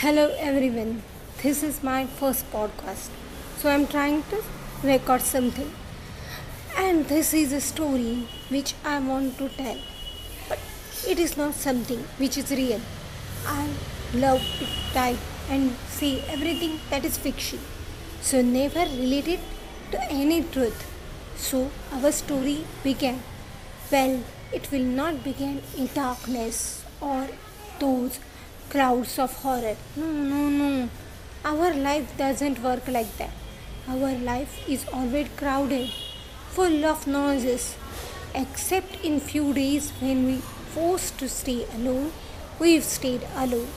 Hello everyone. This is my first podcast. So I'm trying to record something. And this is a story which I want to tell. But it is not something which is real. I love to type and say everything that is fiction. So never related to any truth. So our story began. Well, it will not begin in darkness or those crowds of horror. No, no, no. Our life doesn't work like that. Our life is always crowded, full of noises. Except in few days when we forced to stay alone, we've stayed alone.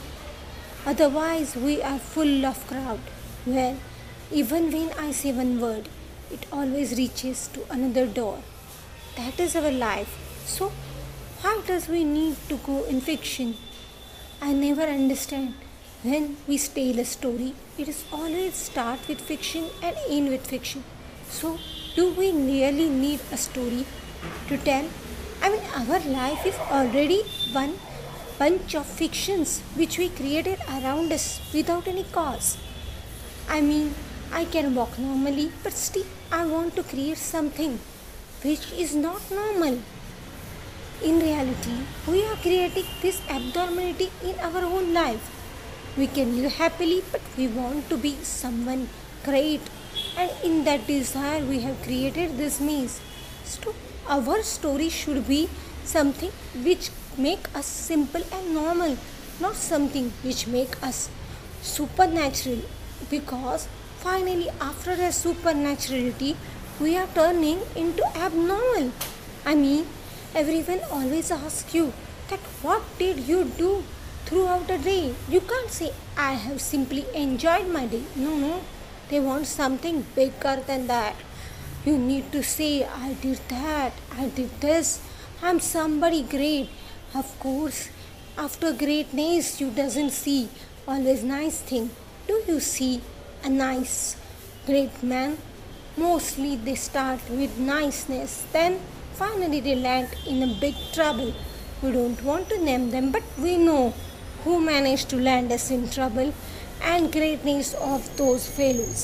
Otherwise, we are full of crowd. Well, even when I say one word, it always reaches to another door. That is our life. So, why does we need to go in fiction? I never understand. When we tell a story, it is always start with fiction and end with fiction. So, do we really need a story to tell? I mean, our life is already one bunch of fictions which we created around us without any cause. I mean, I can walk normally, but still, I want to create something which is not normal. In reality, we are creating this abnormality in our own life. We can live happily, but we want to be someone great, and in that desire, we have created this maze. So, our story should be something which make us simple and normal, not something which make us supernatural. Because finally, after a supernaturality, we are turning into abnormal. I mean, everyone always asks you that what did you do throughout the day? You can't say I have simply enjoyed my day. No, no. They want something bigger than that. You need to say I did that, I did this. I'm somebody great. Of course, after greatness you doesn't see always nice thing. Do you see a nice great man? Mostly they start with niceness, then finally they land in a big trouble. We don't want to name them, but we know who managed to land us in trouble and greatness of those fellows.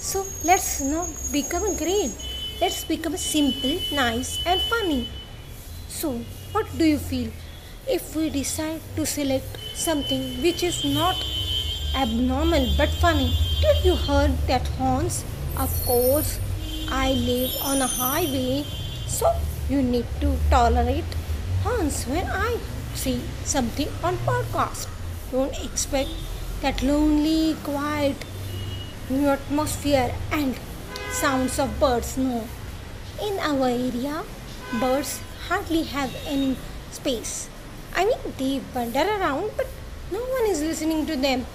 So let's not become great. Let's become simple, nice, and funny. So, what do you feel if we decide to select something which is not abnormal but funny? Did you heard that horns? Of course, I live on a highway, so you need to tolerate horns when I see something on podcast. Don't expect that lonely, quiet new atmosphere and sounds of birds. No. In our area, birds hardly have any space. I mean, they wander around, but no one is listening to them.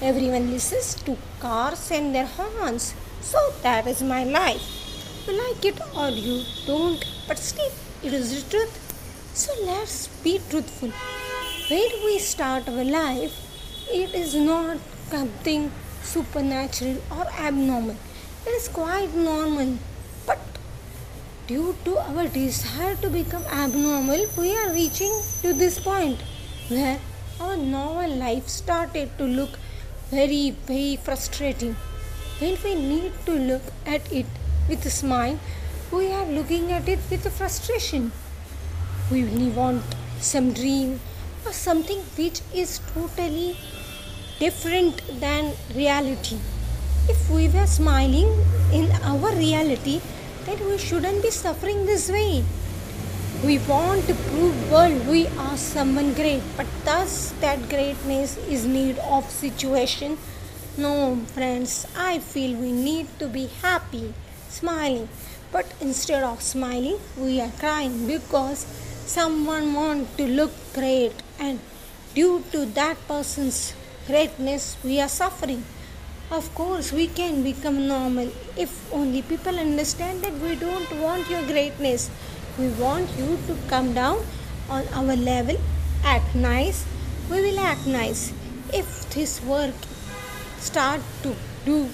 Everyone listens to cars and their horns. So that is my life. You like it or you don't, but still, it is the truth. So let's be truthful. When we start our life, it is not something supernatural or abnormal. It is quite normal. But due to our desire to become abnormal, we are reaching to this point where our normal life started to look very, very frustrating. When we need to look at it with a smile, we are looking at it with frustration. We really want some dream or something which is totally different than reality. If we were smiling in our reality, then we shouldn't be suffering this way. We want to prove world we are someone great, but thus that greatness is need of situation. No, friends, I feel we need to be happy, smiling. But instead of smiling, we are crying because someone want to look great and due to that person's greatness we are suffering. Of course, we can become normal if only people understand that we don't want your greatness. We want you to come down on our level, act nice. We will act nice. If this work start to do